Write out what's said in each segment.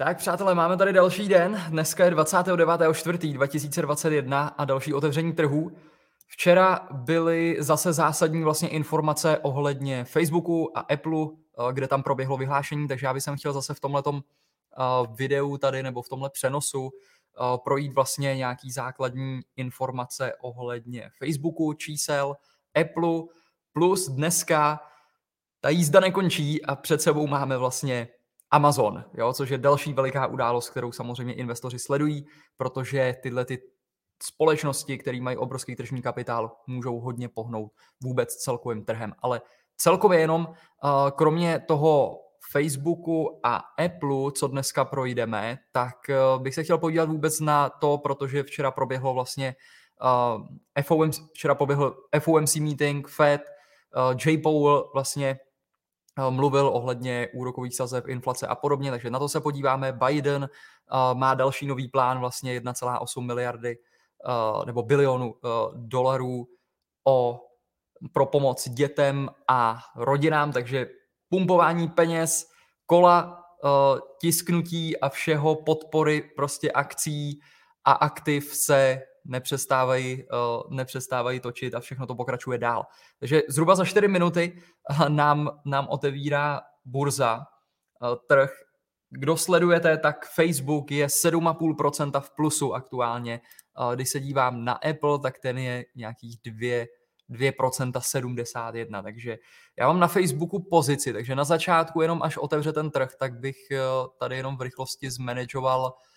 Tak přátelé, máme tady další den. Dneska je 29.4.2021 a další otevření trhů. Včera byly zase zásadní vlastně informace ohledně Facebooku a Apple, eh, kde tam proběhlo vyhlášení, takže já bych chtěl zase v tomhle eh, videu tady nebo v tomhle přenosu eh, projít vlastně nějaký základní informace ohledně Facebooku, čísel, Apple, plus dneska ta jízda nekončí a před sebou máme vlastně Amazon, jo, což je další veliká událost, kterou samozřejmě investoři sledují, protože tyhle ty společnosti, které mají obrovský tržní kapitál, můžou hodně pohnout vůbec celkovým trhem. Ale celkově jenom, uh, kromě toho Facebooku a Apple, co dneska projdeme, tak uh, bych se chtěl podívat vůbec na to, protože včera proběhlo vlastně uh, FOMC, včera proběhl FOMC meeting, Fed, uh, J. Powell vlastně Eh, mluvil ohledně úrokových sazeb, inflace a podobně, takže na to se podíváme. Biden uh, má další nový plán, vlastně 1,8 miliardy uh, nebo bilionu dolarů o, pro pomoc dětem a rodinám, takže pumpování peněz, kola, tisknutí a všeho podpory prostě akcí a aktiv se nepřestávají, uh, nepřestávají točit a všechno to pokračuje dál. Takže zhruba za 4 minuty uh, nám, nám otevírá burza, uh, trh. Kdo sledujete, tak Facebook je 7,5% v plusu aktuálně. Když se dívám na Apple, tak ten je nějakých 2, 2% 71, takže já mám na Facebooku pozici, takže na začátku jenom až otevře ten trh, tak bych tady jenom v rychlosti zmanageoval Eh,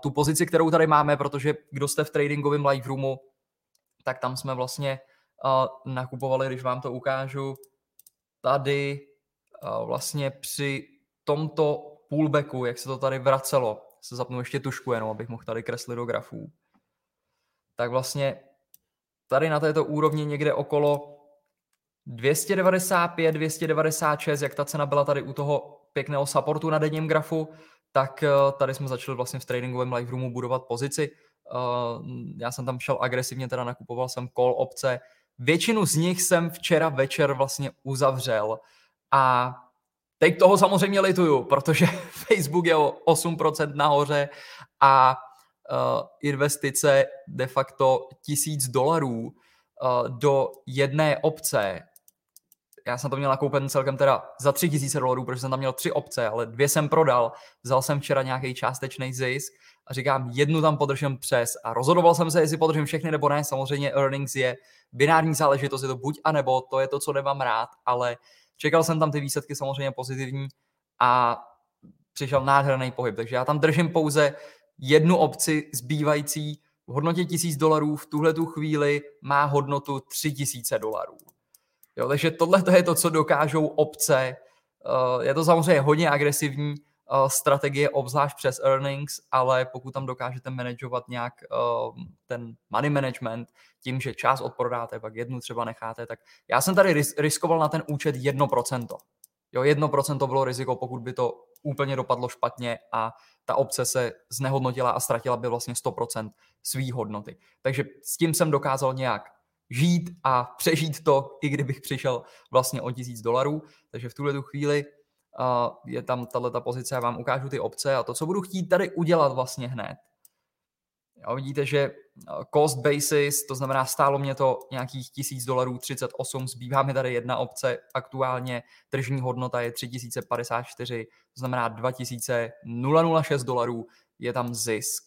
tu pozici, kterou tady máme, protože kdo jste v tradingovém live roomu, tak tam jsme vlastně uh, nakupovali, když vám to ukážu, tady uh, vlastně při tomto pullbacku, jak se to tady vracelo, se zapnu ještě tušku jenom, abych mohl tady kreslit do grafů, tak vlastně tady na této úrovni někde okolo 295, 296, jak ta cena byla tady u toho pěkného supportu na denním grafu, tak eh, tady jsme začali vlastně v tradingovém live roomu budovat pozici. Eh, já jsem tam šel agresivně, teda nakupoval jsem call opce. Většinu z nich jsem včera večer vlastně uzavřel a teď toho samozřejmě lituju, protože Facebook je o 8% nahoře a uh, investice de facto tisíc dolarů do jedné obce já jsem to měl nakoupen celkem teda za 3000 dolarů, protože jsem tam měl tři opce, ale dvě jsem prodal. Vzal jsem včera nějaký částečný zisk a říkám, jednu tam podržím přes a rozhodoval jsem se, jestli podržím všechny nebo ne. Samozřejmě earnings je binární záležitost, je to buď a nebo, to je to, co nemám rád, ale čekal jsem tam ty výsledky samozřejmě pozitivní a přišel nádherný pohyb. Takže já tam držím pouze jednu opci zbývající v hodnotě 1000 dolarů v tuhle tu chvíli má hodnotu 3000 dolarů. Jo, takže tohle je to, co dokážou obce. Uh, je to samozřejmě hodně agresivní uh, strategie, obzvlášť přes earnings, ale pokud tam dokážete manažovat nějak uh, ten money management tím, že část odprodáte, pak jednu třeba necháte, tak já jsem tady ris- riskoval na ten účet 1%. Jo, 1% bylo riziko, pokud by to úplně dopadlo špatně a ta obce se znehodnotila a ztratila by vlastně 100% svý hodnoty. Takže s tím jsem dokázal nějak žít a přežít to, i kdybych přišel vlastně o tisíc dolarů. Takže v tuhle tu chvíli uh, je tam tato pozice, já vám ukážu ty obce a to, co budu chtít tady udělat vlastně hned. Jo, vidíte, že cost basis, to znamená stálo mě to nějakých 1000 dolarů 38, zbývá mi tady jedna obce, aktuálně tržní hodnota je 3054, to znamená 2006 dolarů je tam zisk.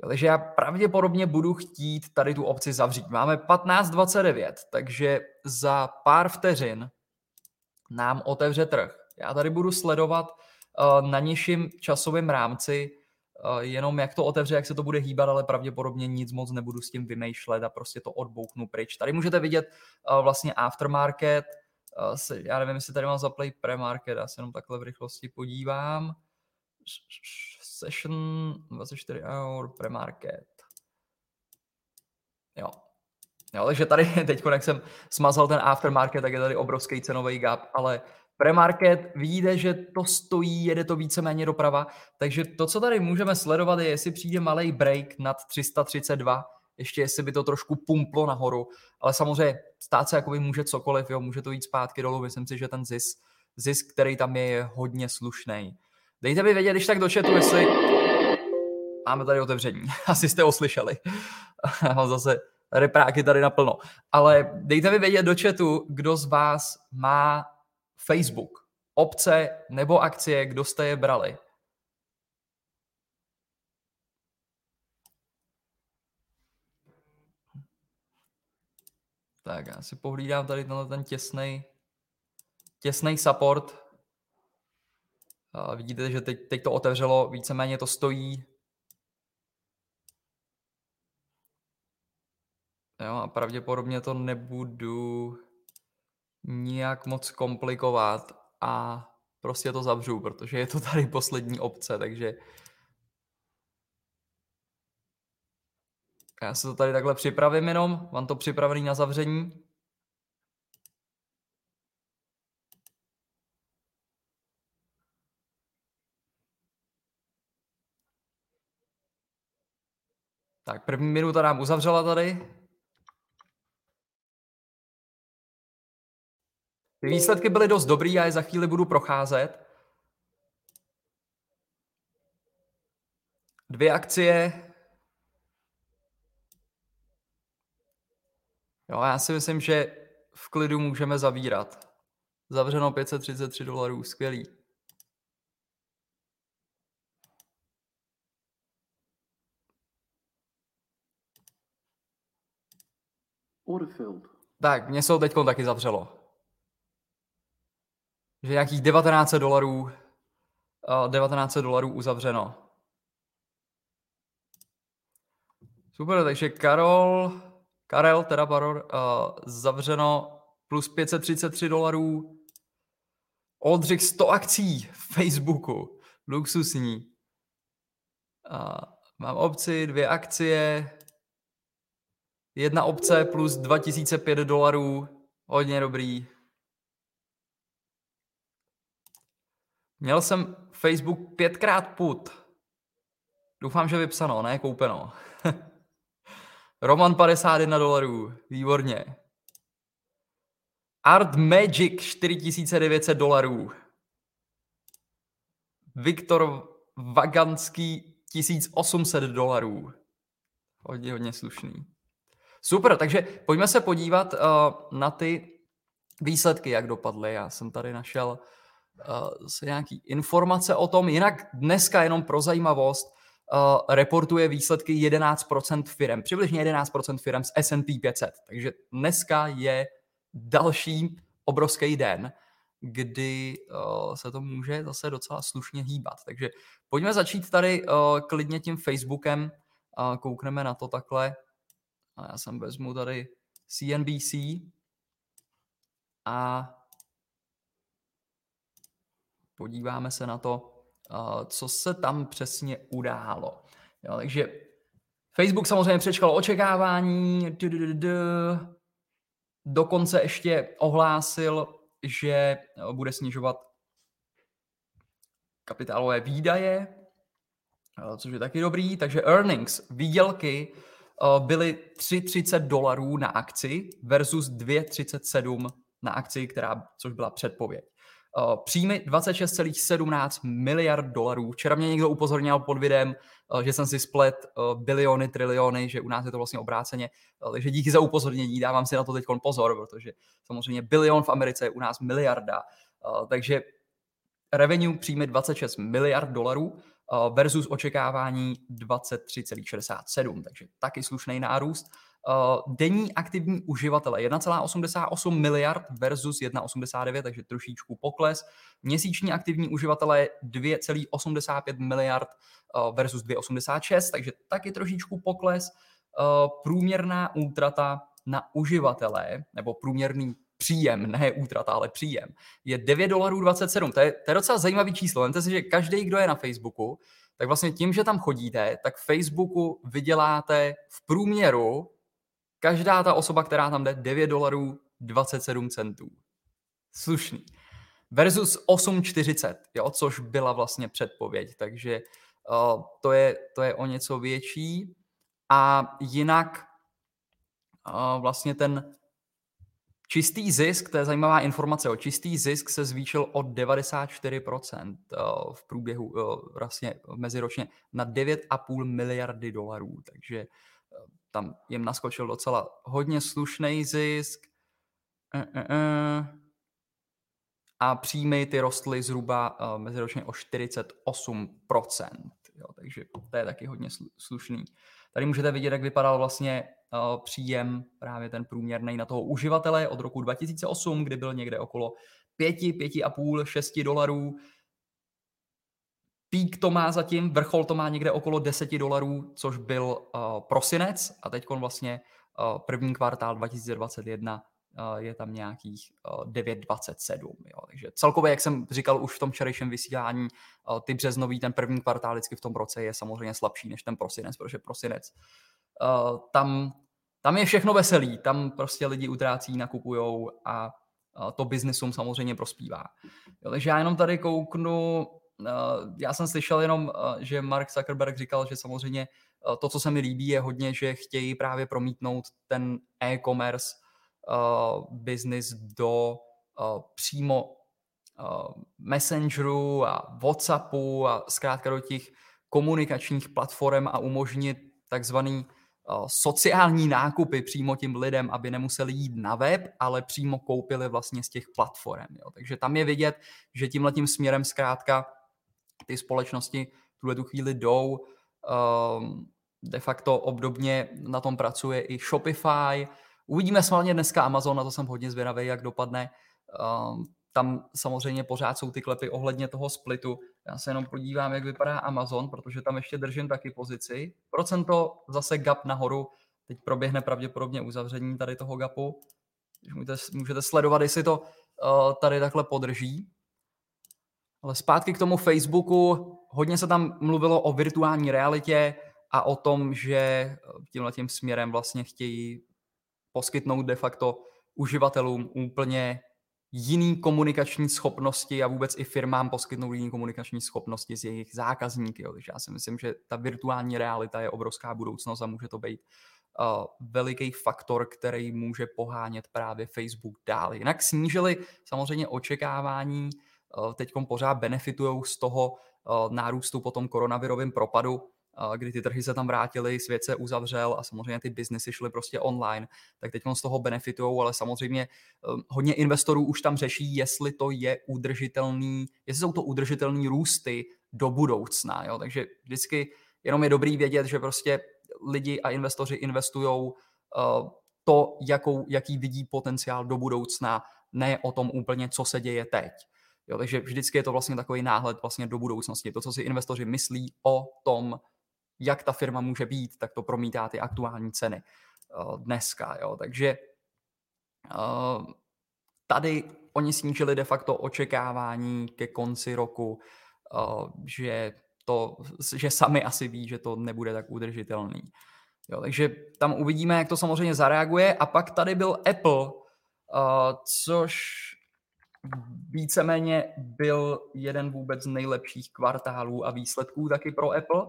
Takže já pravděpodobně budu chtít tady tu opci zavřít. Máme 15.29, takže za pár vteřin nám otevře trh. Já tady budu sledovat uh, na nižším časovém rámci uh, jenom jak to otevře, jak se to bude hýbat, ale pravděpodobně nic moc nebudu s tím vymýšlet a prostě to odbouknu pryč. Tady můžete vidět uh, vlastně aftermarket, uh, já nevím, jestli tady mám zaplay premarket, já se jenom takhle v rychlosti podívám session 24 eur premarket. Jo. Jo, takže tady teď, jak jsem smazal ten aftermarket, tak je tady obrovský cenový gap, ale premarket, vidíte, že to stojí, jede to víceméně doprava, takže to, co tady můžeme sledovat, je, jestli přijde malý break nad 332, ještě jestli by to trošku pumplo nahoru, ale samozřejmě stát se jakoby může cokoliv, jo, může to jít zpátky dolů, myslím si, že ten zisk, zisk, který tam je, je hodně slušný. Dejte mi vědět, když tak do chatu, jestli máme tady otevření. Asi jste oslyšeli. Mám zase repráky tady naplno. Ale dejte mi vědět do chatu, kdo z vás má Facebook, obce nebo akcie, kdo jste je brali. Tak já si pohlídám tady tenhle ten těsný těsný support. Vidíte, že teď, teď to otevřelo, víceméně to stojí. Jo, a pravděpodobně to nebudu nijak moc komplikovat a prostě to zavřu, protože je to tady poslední obce, takže já se to tady takhle připravím jenom, mám to připravený na zavření. Tak první minuta nám uzavřela tady. Ty výsledky byly dost dobrý, já je za chvíli budu procházet. Dvě akcie. Jo, já si myslím, že v klidu můžeme zavírat. Zavřeno 533 dolarů, skvělý. Tak, mě se to teď taky zavřelo. Že nějakých 19 dolarů, uh, 19 dolarů uzavřeno. Super, takže Karol, Karel, teda Baror, uh, zavřeno plus 533 dolarů. Oldřich 100 akcí v Facebooku. Luxusní. Uh, mám obci, dvě akcie, Jedna obce plus 2005 dolarů. Hodně dobrý. Měl jsem Facebook pětkrát put. Doufám, že vypsano, ne koupeno. Roman 51 dolarů. Výborně. Art Magic 4900 dolarů. Viktor Vaganský 1800 dolarů. Hodně, hodně slušný. Super, takže pojďme se podívat uh, na ty výsledky, jak dopadly. Já jsem tady našel uh, nějaký informace o tom. Jinak dneska jenom pro zajímavost uh, reportuje výsledky 11% firm, přibližně 11% firm z S&P 500. Takže dneska je další obrovský den, kdy uh, se to může zase docela slušně hýbat. Takže pojďme začít tady uh, klidně tím Facebookem, uh, koukneme na to takhle a já sem vezmu tady CNBC a podíváme se na to, co se tam přesně událo. Jo, takže Facebook samozřejmě přečkal očekávání, dokonce ještě ohlásil, že bude snižovat kapitálové výdaje, což je taky dobrý, takže earnings, výdělky Eh, byly 3,30 dolarů na akci versus 2,37 na akci, která, což byla předpověď. Eh, příjmy 26,17 miliard dolarů. Včera mě někdo upozornil pod videem, eh, že jsem si splet biliony, triliony, že u nás je to vlastně obráceně. Takže díky za upozornění, dávám si na to teď pozor, protože samozřejmě bilion v Americe je u nás miliarda. Takže revenue příjmy 26 miliard dolarů Eh, versus očekávání 23,67, takže taky slušný nárůst. Eh, denní aktivní uživatele 1,88 miliard versus 1,89, takže trošičku pokles. Měsíční aktivní uživatele 2,85 miliard eh, versus 2,86, takže taky trošičku pokles. Průměrná útrata na uživatele, nebo průměrný příjem, ne útrata, ale příjem, je 9 dolarů 27. To je, to je docela zajímavý číslo. Vemte si, že každý, kdo je na Facebooku, tak vlastně tím, že tam chodíte, tak Facebooku vyděláte v průměru každá ta osoba, která tam jde, 9 dolarů 27 centů. Slušný. Versus 8,40, jo, což byla vlastně předpověď, takže uh, to, je, to je o něco větší. A jinak uh, vlastně ten Čistý zisk, to je zajímavá informace, o čistý zisk se zvýšil o 94% eh, v průběhu eh, vlastně meziročně na 9,5 miliardy dolarů, takže eh, tam jim naskočil docela hodně slušný zisk. A příjmy ty rostly zhruba meziročně o 48%. Jo, takže to je taky hodně slušný. Tady můžete vidět, jak vypadal vlastně uh, příjem, právě ten průměrný na toho uživatele od roku 2008, kdy byl někde okolo 5, 5,5, 6 dolarů. Pík to má zatím, vrchol to má někde okolo 10 dolarů, což byl uh, prosinec a teď vlastně uh, první kvartál 2021 je tam nějakých 9,27. Jo. Takže celkově, jak jsem říkal už v tom včerejším vysílání, ty březnový, ten první kvartál vždycky v tom roce je samozřejmě slabší než ten prosinec, protože prosinec tam, tam je všechno veselý, tam prostě lidi utrácí, nakupujou a to biznesům samozřejmě prospívá. Jo, takže já jenom tady kouknu, já jsem slyšel jenom, že Mark Zuckerberg říkal, že samozřejmě to, co se mi líbí, je hodně, že chtějí právě promítnout ten e-commerce uh, business do uh, přímo uh, Messengeru a Whatsappu a zkrátka do těch komunikačních platform a umožnit takzvaný sociální nákupy přímo tím lidem, aby nemuseli jít na web, ale přímo koupili vlastně z těch platform. Jo. Takže tam je vidět, že tímhletím směrem zkrátka ty společnosti tuhle tu chvíli jdou. De facto obdobně na tom pracuje i Shopify, Uvidíme svalně dneska Amazon, na to jsem hodně zvědavý, jak dopadne. Um, tam samozřejmě pořád jsou ty klepy ohledně toho splitu. Já se jenom podívám, jak vypadá Amazon, protože tam ještě držím taky pozici. Procento zase gap nahoru. Teď proběhne pravděpodobně uzavření tady toho gapu. Můžete, můžete sledovat, jestli to uh, tady takhle podrží. Ale zpátky k tomu Facebooku. Hodně se tam mluvilo o virtuální realitě a o tom, že tímhle tím směrem vlastně chtějí poskytnout de facto uživatelům úplně jiný komunikační schopnosti a vůbec i firmám poskytnout jiný komunikační schopnosti z jejich zákazníky. Jo. Takže já si myslím, že ta virtuální realita je obrovská budoucnost a může to být uh, veliký faktor, který může pohánět právě Facebook dál. Jinak snížili samozřejmě očekávání, uh, teď pořád benefitují z toho uh, nárůstu po tom koronavirovém propadu, kdy ty trhy se tam vrátily, svět se uzavřel a samozřejmě ty biznesy šly prostě online, tak teď z toho benefitují, ale samozřejmě ehm, hodně investorů už tam řeší, jestli to je udržitelný, jestli jsou to udržitelný růsty do budoucna. Jo? Takže vždycky jenom je dobrý vědět, že prostě lidi a investoři investují uh, to, jakou, jaký vidí potenciál do budoucna, ne o tom úplně, co se děje teď. Jo, takže vždycky je to vlastně takový náhled vlastně do budoucnosti. To, co si investoři myslí o tom, jak ta firma může být, tak to promítá ty aktuální ceny uh, dneska. Jo. Takže uh, tady oni snížili de facto očekávání ke konci roku, uh, že, to, že sami asi ví, že to nebude tak udržitelný. Jo, takže tam uvidíme, jak to samozřejmě zareaguje. A pak tady byl Apple, což víceméně byl jeden vůbec z nejlepších kvartálů a výsledků taky pro Apple.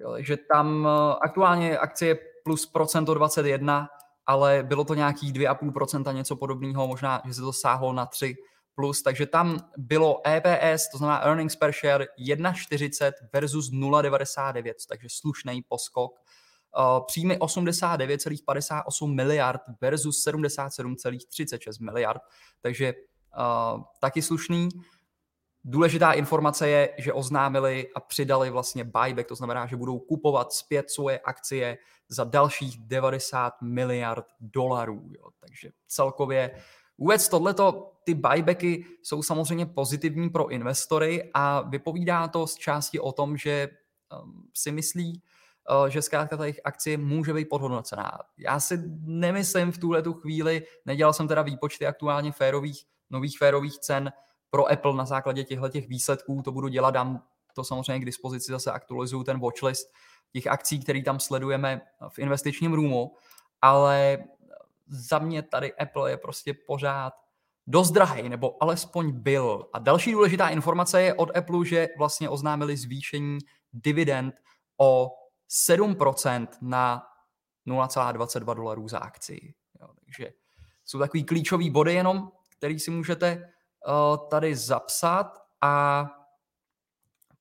Jo, takže tam eh, aktuálně akcie plus procento 21, ale bylo to nějakých 2,5% něco podobného, možná, že se to sáhlo na 3 plus, takže tam bylo EPS, to znamená earnings per share 1,40 versus 0,99, takže slušný poskok. Uh, příjmy 89,58 miliard versus 77,36 miliard, takže uh, taky slušný. Důležitá informace je, že oznámili a přidali vlastně buyback, to znamená, že budou kupovat zpět svoje akcie za dalších 90 miliard dolarů. Jo. Takže celkově vůbec tohleto, ty buybacky jsou samozřejmě pozitivní pro investory a vypovídá to z části o tom, že um, si myslí, uh, že zkrátka ta jejich akcie může být podhodnocená. Já si nemyslím v tuhle tu chvíli, nedělal jsem teda výpočty aktuálně férových, nových férových cen, pro Apple na základě těchto těch výsledků to budu dělat, dám to samozřejmě k dispozici, zase aktualizuju ten watchlist těch akcí, které tam sledujeme v investičním roomu, ale za mě tady Apple je prostě pořád dost drahý, nebo alespoň byl. A další důležitá informace je od Apple, že vlastně oznámili zvýšení dividend o 7% na 0,22 dolarů za akci. Jo, takže jsou takový klíčový body jenom, který si můžete tady zapsat a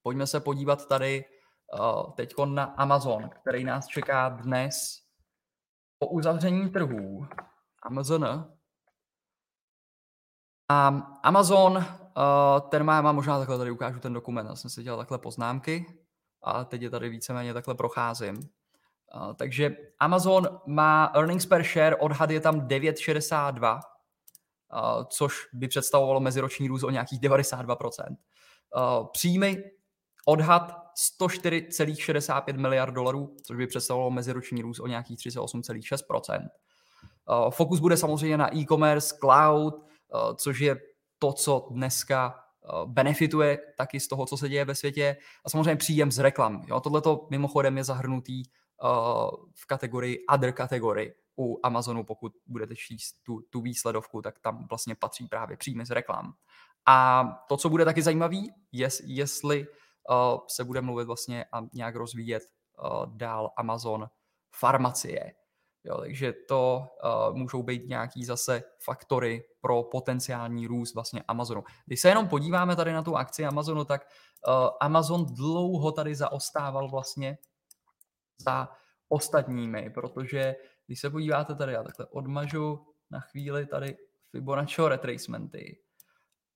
pojďme se podívat tady teď na Amazon, který nás čeká dnes po uzavření trhů. Amazon. A Amazon, ten má, má možná takhle tady ukážu ten dokument, já jsem si dělal takhle poznámky a teď je tady víceméně takhle procházím. Takže Amazon má earnings per share, odhad je tam 9,62, což by představovalo meziroční růst o nějakých 92%. Uh, příjmy, odhad 104,65 miliard dolarů, což by představovalo meziroční růst o nějakých 38,6%. Uh, fokus bude samozřejmě na e-commerce, cloud, což je to, co dneska benefituje taky z toho, co se děje ve světě. A samozřejmě příjem z reklam. Tohle to mimochodem je zahrnutý v kategorii other kategorii u Amazonu, pokud budete číst tu, tu výsledovku, tak tam vlastně patří právě příjmy z reklam. A to, co bude taky zajímavé, je, jestli uh, se bude mluvit vlastně a nějak rozvíjet uh, dál Amazon farmacie. Jo, takže to uh, můžou být nějaký zase faktory pro potenciální růst vlastně Amazonu. Když se jenom podíváme tady na tu akci Amazonu, tak uh, Amazon dlouho tady zaostával vlastně za ostatními, protože když se podíváte tady, já takhle odmažu na chvíli tady Fibonacciho retracementy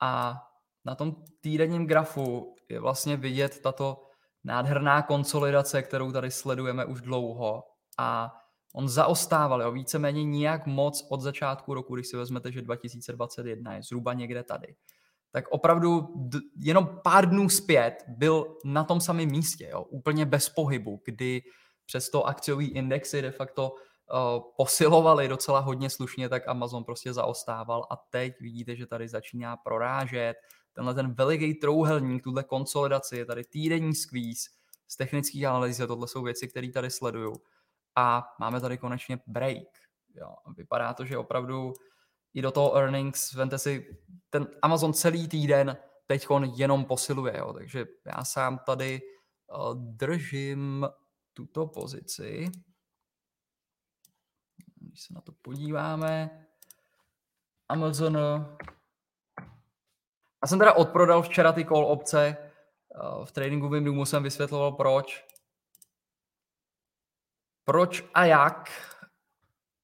a na tom týdenním grafu je vlastně vidět tato nádherná konsolidace, kterou tady sledujeme už dlouho a on zaostával, jo, víceméně nijak moc od začátku roku, když si vezmete, že 2021 je zhruba někde tady. Tak opravdu d- jenom pár dnů zpět byl na tom samém místě, jo, úplně bez pohybu, kdy přesto akciový indexy de facto posilovali docela hodně slušně, tak Amazon prostě zaostával a teď vidíte, že tady začíná prorážet tenhle ten veliký trouhelník, tuhle konsolidaci, je tady týdenní squeeze z technických analýz, tohle jsou věci, které tady sleduju. A máme tady konečně break. Jo. Vypadá to, že opravdu i do toho earnings, vente si, ten Amazon celý týden teď jenom posiluje, jo. takže já sám tady držím tuto pozici. Když se na to podíváme, Amazon já jsem teda odprodal včera ty call opce, eh, v tradingovém roomu jsem vysvětloval proč. Proč a jak.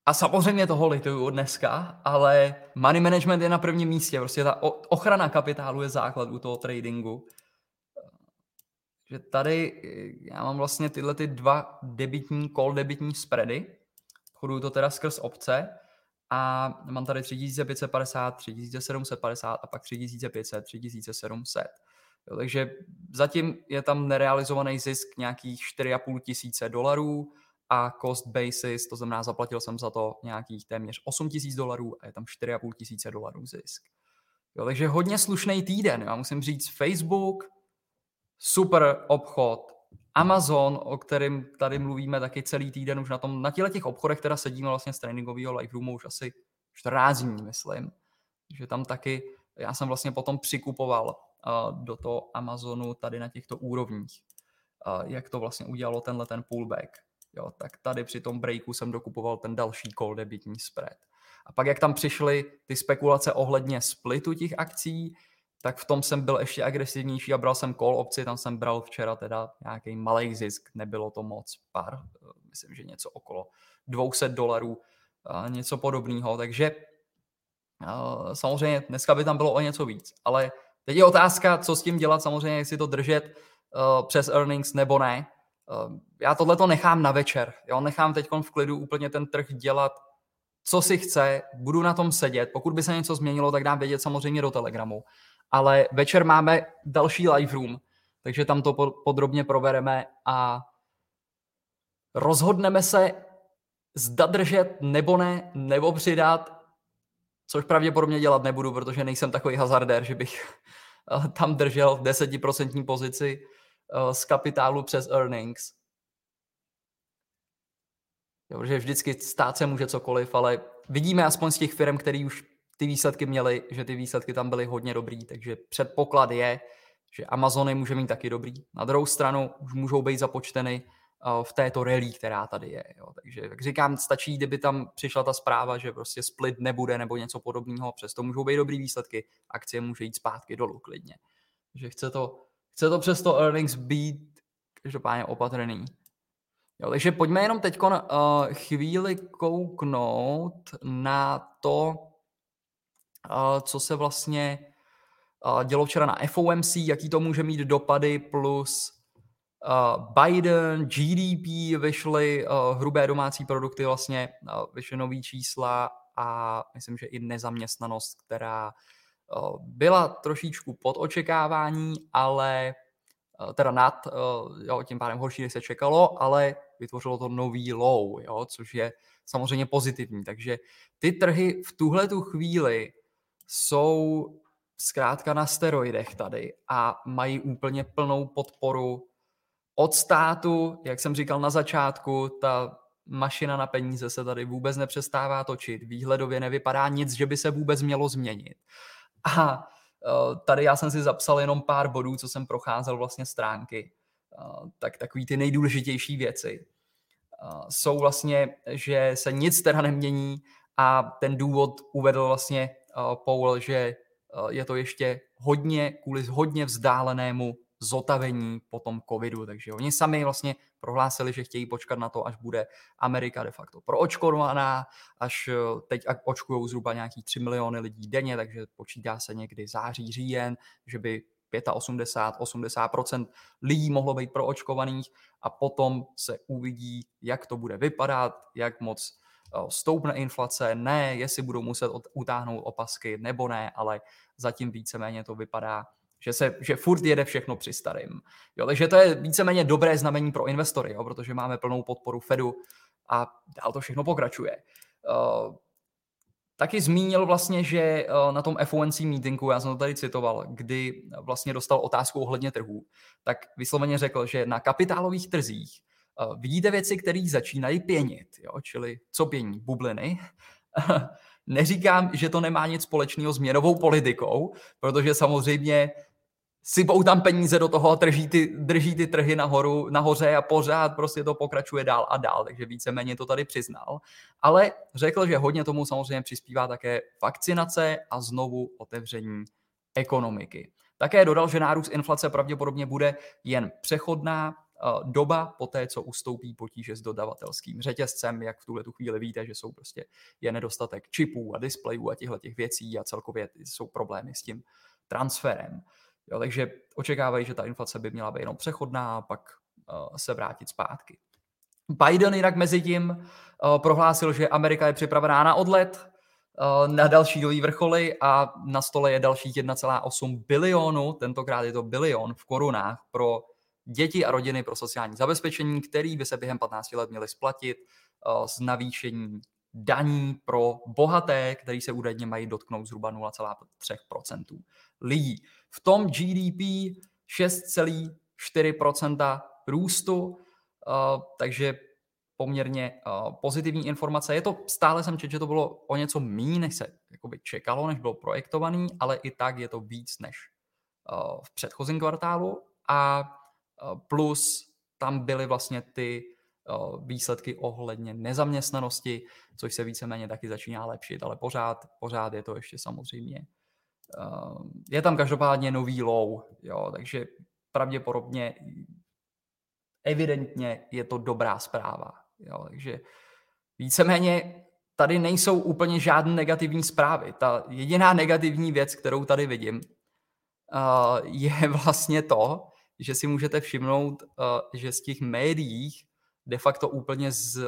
A samozřejmě toho lituju dneska, ale money management je na prvním místě. Prostě ta ochrana kapitálu je základ u toho tradingu. Že tady eh, já mám vlastně tyhle ty dva debitní, call debitní spready. Choduju to teda skrz opce a mám tady 3550, 3750 a pak 3500, 3700. Jo, takže zatím je tam nerealizovaný zisk nějakých 4,5 tisíce dolarů a cost basis, to znamená zaplatil jsem za to nějakých téměř 8 tisíc dolarů a je tam 4,5 tisíce dolarů zisk. Jo, takže hodně slušný týden. Já musím říct Facebook, super obchod, Amazon, o kterém tady mluvíme taky celý týden už na tom, na těle těch obchodech teda sedíme vlastně z tréninkového live roomu už asi 14 dní, myslím. Že tam taky, já jsem vlastně potom přikupoval uh, do toho Amazonu tady na těchto úrovních, uh, jak to vlastně udělalo tenhle ten pullback. Jo, tak tady při tom breaku jsem dokupoval ten další call debitní spread. A pak jak tam přišly ty spekulace ohledně splitu těch akcí, tak v tom jsem byl ještě agresivnější a bral jsem call opci, tam jsem bral včera teda nějaký malý zisk, nebylo to moc, pár, myslím, že něco okolo 200 dolarů, něco podobného, takže samozřejmě dneska by tam bylo o něco víc, ale teď je otázka, co s tím dělat, samozřejmě jestli to držet přes earnings nebo ne. Já tohle to nechám na večer, jo? nechám teď v klidu úplně ten trh dělat, co si chce, budu na tom sedět, pokud by se něco změnilo, tak dám vědět samozřejmě do Telegramu ale večer máme další live room, takže tam to podrobně probereme a rozhodneme se, zda držet nebo ne, nebo přidat, což pravděpodobně dělat nebudu, protože nejsem takový hazardér, že bych eh, tam držel v desetiprocentní pozici eh, z kapitálu přes earnings. Jo, že vždycky stát se může cokoliv, ale vidíme aspoň z těch firm, který už ty výsledky měly, že ty výsledky tam byly hodně dobrý, takže předpoklad je, že Amazony může mít taky dobrý. Na druhou stranu už můžou být započteny v této rally, která tady je. Jo. Takže, jak říkám, stačí, kdyby tam přišla ta zpráva, že prostě split nebude nebo něco podobného, přesto můžou být dobrý výsledky, akcie může jít zpátky dolů klidně. Že chce to, chce to přesto earnings být každopádně opatrný. Jo, takže pojďme jenom teď uh, chvíli kouknout na to, co se vlastně dělo včera na FOMC, jaký to může mít dopady, plus Biden, GDP vyšly, hrubé domácí produkty vlastně, vyšly nový čísla a myslím, že i nezaměstnanost, která byla trošičku pod očekávání, ale teda nad, jo, tím pádem horší, než se čekalo, ale vytvořilo to nový low, jo, což je samozřejmě pozitivní. Takže ty trhy v tuhle tu chvíli jsou zkrátka na steroidech tady a mají úplně plnou podporu od státu, jak jsem říkal na začátku, ta mašina na peníze se tady vůbec nepřestává točit, výhledově nevypadá nic, že by se vůbec mělo změnit. A e, tady já jsem si zapsal jenom pár bodů, co jsem procházel vlastně stránky, e, tak takový ty nejdůležitější věci. E, jsou vlastně, že se nic teda nemění a ten důvod uvedl vlastně Paul, že je to ještě hodně, kvůli hodně vzdálenému zotavení po tom covidu, takže oni sami vlastně prohlásili, že chtějí počkat na to, až bude Amerika de facto proočkovaná, až eh, teď očkují zhruba nějaký 3 miliony lidí denně, takže počítá se někdy září, říjen, že by 85-80% lidí mohlo být proočkovaných a potom se uvidí, jak to bude vypadat, jak moc eh, stoupne inflace, ne, jestli budou muset utáhnout opasky nebo ne, ale zatím víceméně to vypadá že, se, že furt jede všechno při starým. Jo, takže to je víceméně dobré znamení pro investory, jo, protože máme plnou podporu Fedu a dál to všechno pokračuje. Uh, taky zmínil vlastně, že uh, na tom FOMC meetingu, já jsem to tady citoval, kdy vlastně dostal otázku ohledně trhů, tak vysloveně řekl, že na kapitálových trzích vidíte věci, které začínají pěnit, jo, čili co pění? Bubliny. Neříkám, že to nemá nic společného s měnovou politikou, protože samozřejmě sypou tam peníze do toho a drží ty, drží ty trhy nahoru, nahoře a pořád prostě to pokračuje dál a dál, takže víceméně to tady přiznal. Ale řekl, že hodně tomu samozřejmě přispívá také vakcinace a znovu otevření ekonomiky. Také dodal, že nárůst inflace pravděpodobně bude jen přechodná eh, doba po té, co ustoupí potíže s dodavatelským řetězcem, jak v tuhle tu chvíli víte, že jsou prostě je nedostatek čipů a displejů a těchto těch věcí a celkově jsou problémy s tím transferem. Jo, takže očekávají, že ta inflace by měla být jenom přechodná a pak uh, se vrátit zpátky. Biden jinak mezi tím uh, prohlásil, že Amerika je připravená na odlet, na další nový vrcholy a na stole je dalších 1,8 bilionu, tentokrát je to bilion v korunách pro děti a rodiny pro sociální zabezpečení, který by se během 15 let měly splatit uh, z navýšení daní pro bohaté, který se údajně mají dotknout zhruba 0,3% lidí. V tom GDP 6,4% růstu, uh, takže poměrně uh, pozitivní informace. Je to, stále jsem četl, že to bylo o něco méně, než se jakoby čekalo, než bylo projektovaný, ale i tak je to víc než v předchozím kvartálu a plus tam byly vlastně ty uh, výsledky ohledně nezaměstnanosti, což se víceméně taky začíná lepšit, ale pořád, pořád je to ještě samozřejmě Ehm, je tam každopádně nový low, jo, takže pravděpodobně evidentně je to dobrá zpráva. Jo, takže víceméně tady nejsou úplně žádné negativní zprávy. Ta jediná negativní věc, kterou tady vidím, je vlastně to, že si můžete všimnout, uh, že z těch médiích de facto úplně z,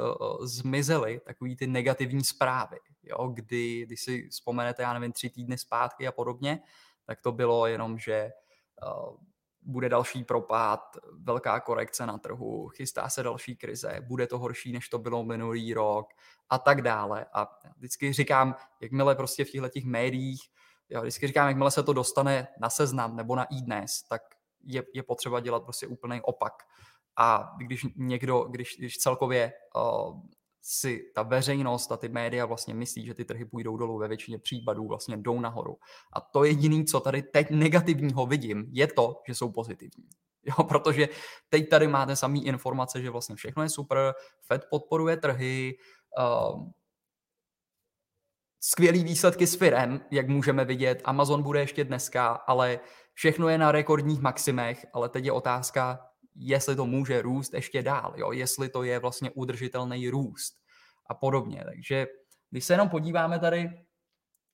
zmizely takový ty negativní zprávy, jo, kdy, když si vzpomenete, já nevím, tři týdny zpátky a podobně, tak to bylo jenom, že uh, bude další propad, velká korekce na trhu, chystá se další krize, bude to horší, než to bylo minulý rok a tak dále. A vždycky říkám, jakmile prostě v těchto těch médiích, já vždycky říkám, jakmile se to dostane na seznam nebo na e-dnes, tak je, je potřeba dělat prostě úplný opak. A když někdo, když, když celkově uh, si ta veřejnost a ty média vlastně myslí, že ty trhy půjdou dolů, ve většině případů vlastně jdou nahoru. A to jediné, co tady teď negativního vidím, je to, že jsou pozitivní. Jo, protože teď tady máte samý informace, že vlastně všechno je super, Fed podporuje trhy, uh, skvělý výsledky s firem, jak můžeme vidět, Amazon bude ještě dneska, ale všechno je na rekordních maximech, ale teď je otázka, jestli to může růst ještě dál, jo? jestli to je vlastně udržitelný růst a podobně. Takže když se jenom podíváme tady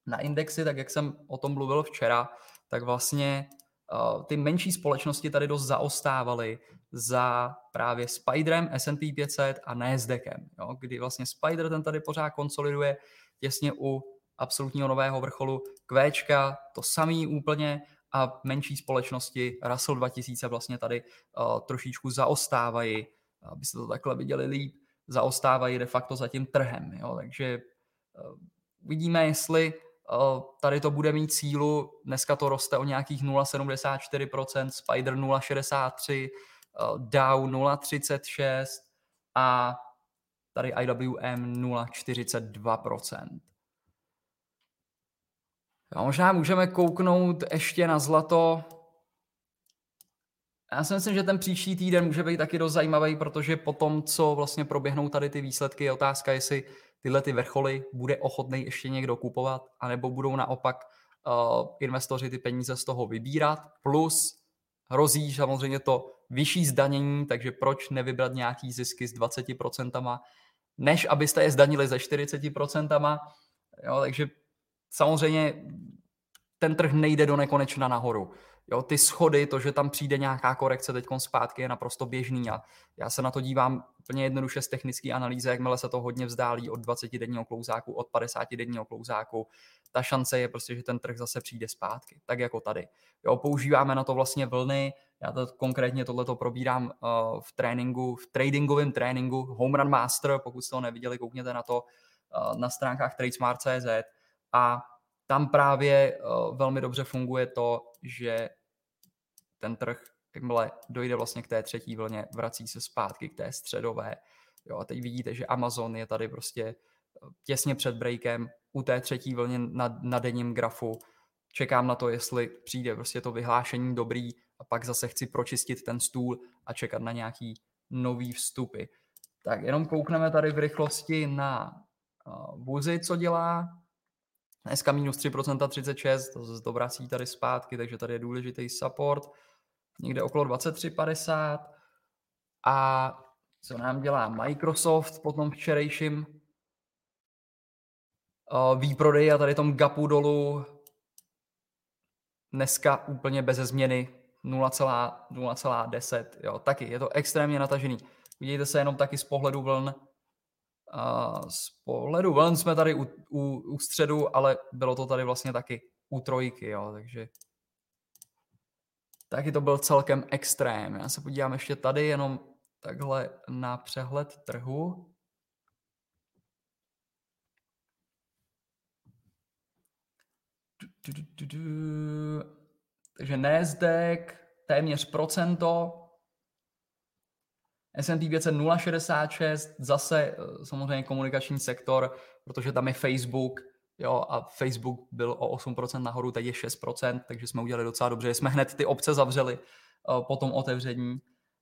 na indexy, tak jak jsem o tom mluvil včera, tak vlastně uh, ty menší společnosti tady dost zaostávaly za právě Spiderem, S&P 500 a Nasdaqem, jo? kdy vlastně Spider ten tady pořád konsoliduje těsně u absolutního nového vrcholu Qčka, to samý úplně a menší společnosti Russell 2000 vlastně tady uh, trošičku zaostávají, abyste to takhle viděli líp, zaostávají de facto za tím trhem. Jo? Takže uh, vidíme, jestli uh, tady to bude mít cílu. Dneska to roste o nějakých 0,74%, Spider 0,63%, uh, Dow 0,36% a tady IWM 0,42%. Jo, možná můžeme kouknout ještě na zlato. Já si myslím, že ten příští týden může být taky dost zajímavý, protože po tom, co vlastně proběhnou tady ty výsledky, je otázka, jestli tyhle ty vrcholy bude ochotný ještě někdo kupovat, anebo budou naopak uh, investoři ty peníze z toho vybírat, plus hrozí samozřejmě to vyšší zdanění, takže proč nevybrat nějaký zisky s 20%, než abyste je zdanili ze 40%, jo, takže samozřejmě ten trh nejde do nekonečna nahoru. Jo, ty schody, to, že tam přijde nějaká korekce teď zpátky, je naprosto běžný a já se na to dívám úplně jednoduše z technické analýzy, jakmile se to hodně vzdálí od 20-denního klouzáku, od 50-denního klouzáku, ta šance je prostě, že ten trh zase přijde zpátky, tak jako tady. Jo, používáme na to vlastně vlny, já to konkrétně tohleto probírám uh, v tréninku, v tradingovém tréninku Home Run Master, pokud jste ho neviděli, koukněte na to uh, na stránkách tradesmart.cz a tam právě uh, velmi dobře funguje to, že ten trh, jakmile dojde vlastně k té třetí vlně, vrací se zpátky k té středové. Jo, a teď vidíte, že Amazon je tady prostě eh, těsně před breakem u té třetí vlně na, na denním grafu. Čekám na to, jestli přijde prostě to vyhlášení dobrý a pak zase chci pročistit ten stůl a čekat na nějaký nový vstupy. Tak jenom koukneme tady v rychlosti na uh, Buzi, co dělá. Dneska minus 3%, 36, to zase vrací tady zpátky, takže tady je důležitý support, někde okolo 23,50. A co nám dělá Microsoft po tom včerejším uh, výprodej a tady tom gapu dolů dneska úplně bez změny 0,10. Jo, taky je to extrémně natažený. Vidíte se jenom taky z pohledu vln, a z pohledu vln jsme tady u, u, u středu, ale bylo to tady vlastně taky u trojky, jo, takže taky to byl celkem extrém. Já se podívám ještě tady jenom takhle na přehled trhu. Takže Nasdaq téměř procento, S&P 500 0,66, zase eh, samozřejmě komunikační sektor, protože tam je Facebook, jo, a Facebook byl o 8% nahoru, teď je 6%, takže jsme udělali docela dobře, jsme hned ty obce zavřeli uh, po tom otevření.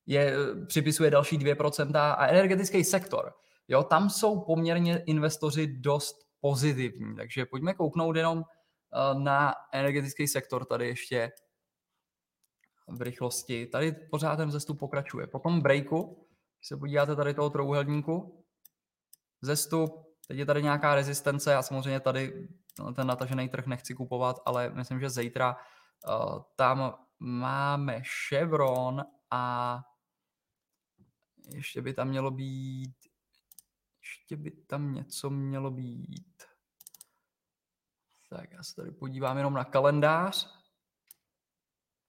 Je, eh, připisuje další 2% a energetický sektor, jo, tam jsou poměrně investoři dost pozitivní, takže pojďme kouknout jenom na energetický sektor tady ještě v rychlosti. Tady pořád ten vzestup pokračuje. Po tom breaku když se podíváte tady toho trouhelníku, zestup, teď je tady nějaká rezistence a samozřejmě tady ten natažený trh nechci kupovat, ale myslím, že zítra uh, tam máme Chevron a ještě by tam mělo být ještě by tam něco mělo být. Tak já se tady podívám jenom na kalendář.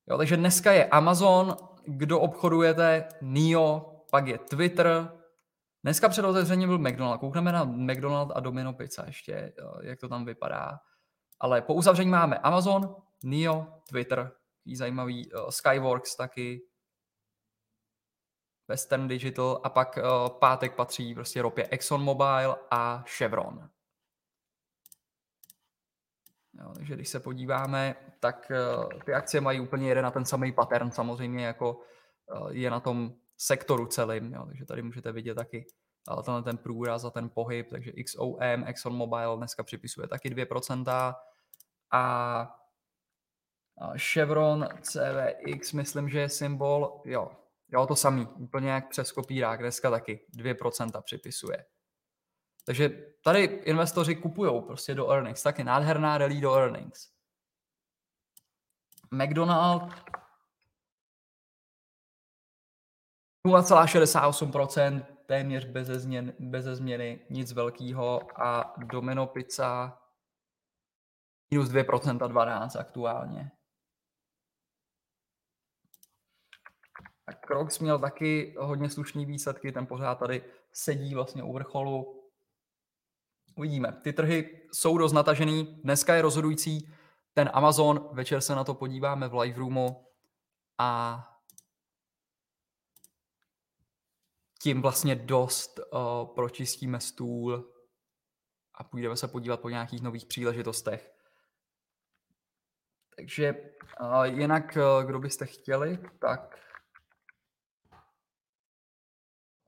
Jo, takže dneska je Amazon, kdo obchodujete, NIO, pak je Twitter, Dneska před otevřením byl McDonald. Koukneme na McDonald a Domino Pizza ještě, jak to tam vypadá. Ale po uzavření máme Amazon, NIO, Twitter, zajímavý, uh, Skyworks taky, Western Digital a pak uh, pátek patří prostě ropě ExxonMobil a Chevron. Jo, takže když se podíváme, tak ty akcie mají úplně jeden na ten samý pattern samozřejmě jako je na tom sektoru celým, jo, takže tady můžete vidět taky ale tenhle ten průraz a ten pohyb, takže XOM, ExxonMobil dneska připisuje taky 2% a Chevron CVX, myslím, že je symbol, jo, jo, to samý, úplně jak přes kopírák, dneska taky 2% připisuje. Takže tady investoři kupují prostě do earnings, taky nádherná rally do earnings. McDonald 0,68%, téměř bez změny, bez změny, nic velkého a Domino Pizza minus 2% 12 aktuálně. A Crocs měl taky hodně slušný výsledky, ten pořád tady sedí vlastně u vrcholu. Uvidíme. Ty trhy jsou dost natažený. Dneska je rozhodující ten Amazon. Večer se na to podíváme v live roomu a tím vlastně dost uh, pročistíme stůl a půjdeme se podívat po nějakých nových příležitostech. Takže uh, jinak, uh, kdo byste chtěli, tak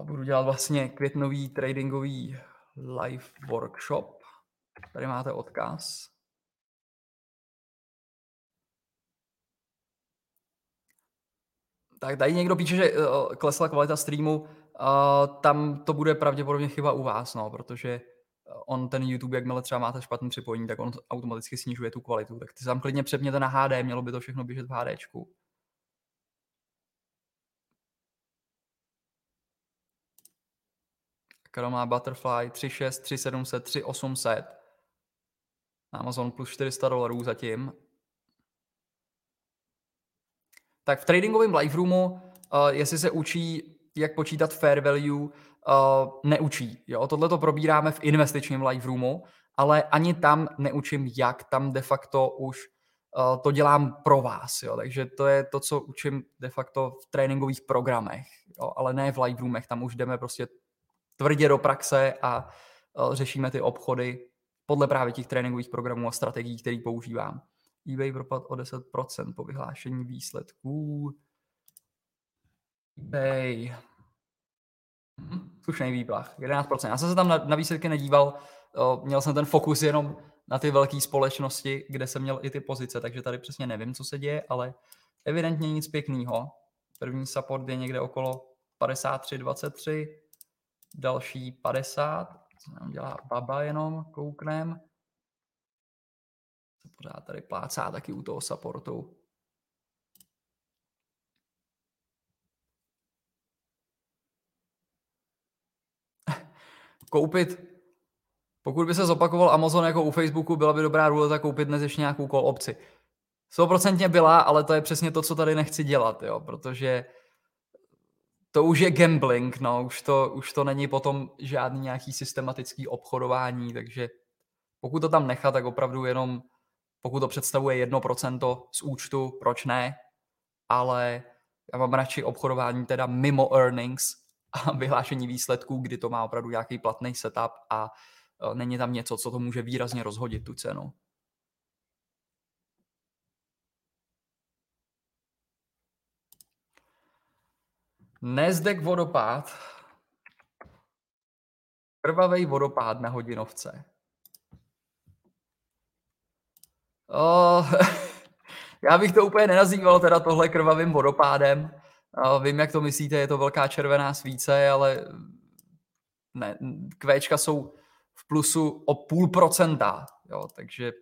budu dělat vlastně květnový tradingový live workshop. Tady máte odkaz. Tak tady někdo píše, že klesla kvalita streamu. Tam to bude pravděpodobně chyba u vás, no, protože eh, on ten YouTube, jakmile třeba máte špatný připojení, tak on automaticky snižuje tu kvalitu. Tak ty tam klidně přepněte na HD, mělo by to všechno běžet v HDčku. Karol má Butterfly 3.6, 3.700, 3.800. Amazon plus 400 dolarů zatím. Tak v tradingovém live roomu, uh, jestli se učí jak počítat fair value, uh, neučí. Jo? Tohle to probíráme v investičním live roomu, ale ani tam neučím, jak tam de facto už uh, to dělám pro vás. Jo? Takže to je to, co učím de facto v tréninkových programech, jo? ale ne v live roomech. Tam už jdeme prostě tvrdě do praxe a uh, řešíme ty obchody podle právě těch tréninkových programů a strategií, které používám. eBay propad o 10% po vyhlášení výsledků. eBay slušný výplach, 11%. Já jsem se tam na, na výsledky nedíval, o, měl jsem ten fokus jenom na ty velké společnosti, kde jsem měl i ty pozice, takže tady přesně nevím, co se děje, ale evidentně nic pěkného. První support je někde okolo 53-23, další 50, co nám dělá baba jenom, kouknem. Se pořád tady plácá taky u toho supportu. Koupit, pokud by se zopakoval Amazon jako u Facebooku, byla by dobrá ruleta koupit dnes ještě nějakou call opci. 100% byla, ale to je přesně to, co tady nechci dělat, jo, protože to už je gambling, no, už to, už to není potom žádný nějaký systematický obchodování, takže pokud to tam nechat, tak opravdu jenom, pokud to představuje 1% z účtu, proč ne, ale já mám radši obchodování teda mimo earnings, a vyhlášení výsledků, kdy to má opravdu nějaký platný setup a e, není tam něco, co to může výrazně rozhodit tu cenu. Nezdek vodopád. Krvavý vodopád na hodinovce. O, já bych to úplně nenazýval teda tohle krvavým vodopádem. Vím, jak to myslíte, je to velká červená svíce, ale ne, kvéčka jsou v plusu o půl procenta, jo, takže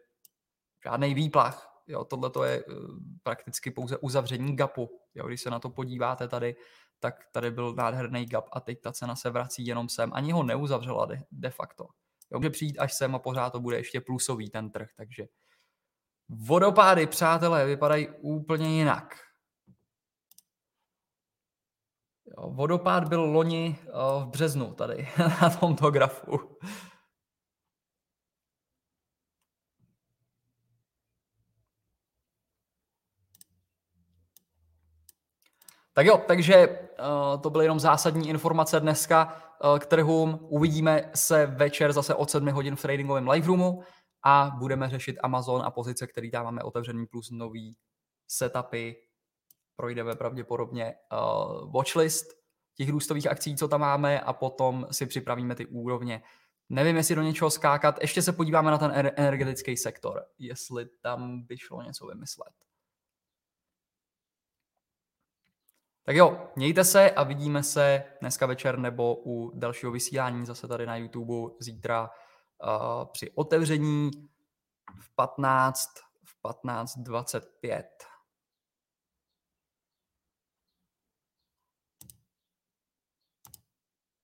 žádný výplach. Jo, tohle to je eh, prakticky pouze uzavření gapu. Jo, když se na to podíváte tady, tak tady byl nádherný gap a teď ta cena se vrací jenom sem. Ani ho neuzavřela de, de facto. Jo, může přijít až sem a pořád to bude ještě plusový ten trh, takže vodopády, přátelé, vypadají úplně jinak. Jo, vodopád byl loni uh, v březnu tady na tomto grafu. Tak jo, takže uh, to byly jenom zásadní informace dneska uh, k trhům. Uvidíme se večer zase od 7 hodin v tradingovém live roomu a budeme řešit Amazon a pozice, který tam máme otevřený plus nový setupy projdeme pravděpodobně uh, watchlist těch růstových akcí, co tam máme a potom si připravíme ty úrovně. Nevím, jestli do něčeho skákat. Ještě se podíváme na ten energetický sektor, jestli tam by šlo něco vymyslet. Tak jo, mějte se a vidíme se dneska večer nebo u dalšího vysílání zase tady na YouTube zítra uh, při otevření v 15, v 15.25.